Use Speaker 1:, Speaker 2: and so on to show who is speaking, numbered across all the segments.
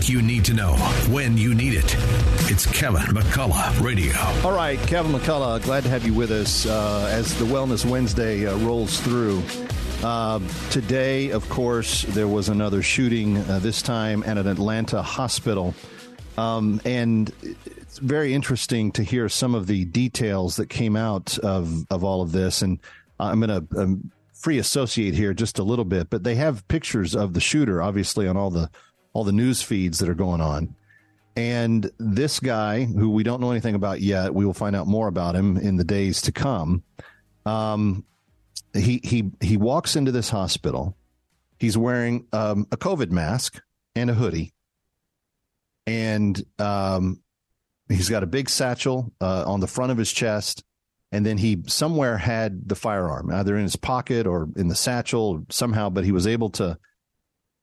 Speaker 1: you need to know when you need it. It's Kevin McCullough Radio.
Speaker 2: All right, Kevin McCullough, glad to have you with us uh, as the Wellness Wednesday uh, rolls through. Uh, today, of course, there was another shooting, uh, this time at an Atlanta hospital. Um, and it's very interesting to hear some of the details that came out of, of all of this. And I'm going to um, free associate here just a little bit, but they have pictures of the shooter, obviously, on all the all the news feeds that are going on. And this guy, who we don't know anything about yet, we will find out more about him in the days to come. Um, he he he walks into this hospital. He's wearing um, a COVID mask and a hoodie, and um, he's got a big satchel uh, on the front of his chest. And then he somewhere had the firearm, either in his pocket or in the satchel somehow. But he was able to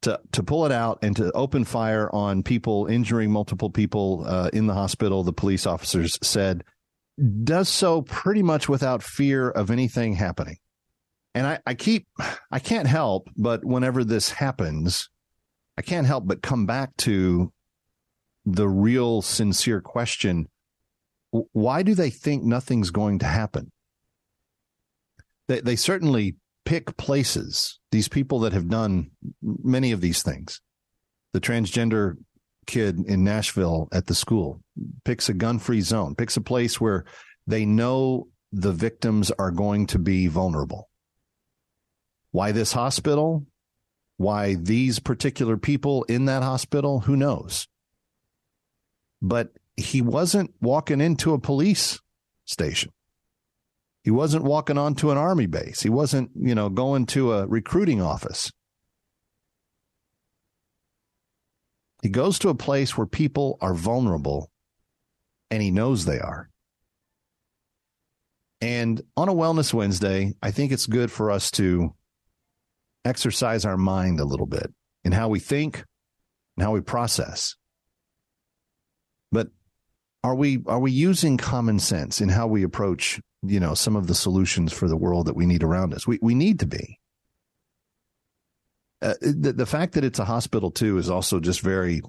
Speaker 2: to to pull it out and to open fire on people, injuring multiple people uh, in the hospital. The police officers said does so pretty much without fear of anything happening. And I, I keep I can't help but whenever this happens, I can't help but come back to the real sincere question why do they think nothing's going to happen? They, they certainly pick places, these people that have done many of these things. The transgender kid in Nashville at the school picks a gun free zone, picks a place where they know the victims are going to be vulnerable. Why this hospital? Why these particular people in that hospital? Who knows? But he wasn't walking into a police station. He wasn't walking onto an army base. He wasn't, you know, going to a recruiting office. He goes to a place where people are vulnerable and he knows they are. And on a Wellness Wednesday, I think it's good for us to exercise our mind a little bit in how we think and how we process. But are we are we using common sense in how we approach you know some of the solutions for the world that we need around us. We we need to be. Uh, the, the fact that it's a hospital too is also just very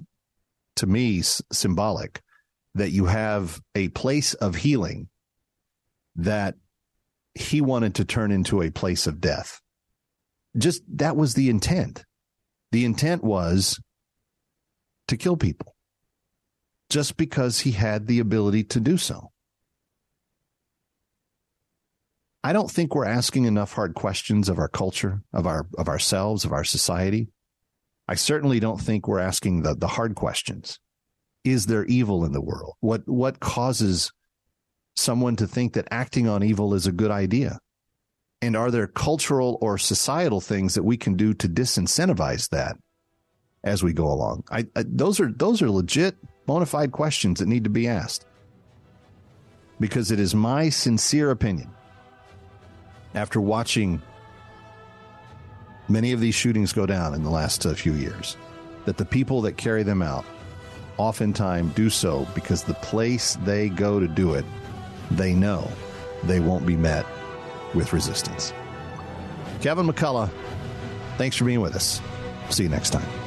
Speaker 2: to me s- symbolic that you have a place of healing that he wanted to turn into a place of death. Just that was the intent. The intent was to kill people just because he had the ability to do so. I don't think we're asking enough hard questions of our culture, of our of ourselves, of our society. I certainly don't think we're asking the, the hard questions. Is there evil in the world? What what causes someone to think that acting on evil is a good idea? And are there cultural or societal things that we can do to disincentivize that as we go along? I, I those are those are legit bona fide questions that need to be asked. Because it is my sincere opinion, after watching many of these shootings go down in the last uh, few years, that the people that carry them out oftentimes do so because the place they go to do it, they know they won't be met with resistance. Kevin McCullough, thanks for being with us. See you next time.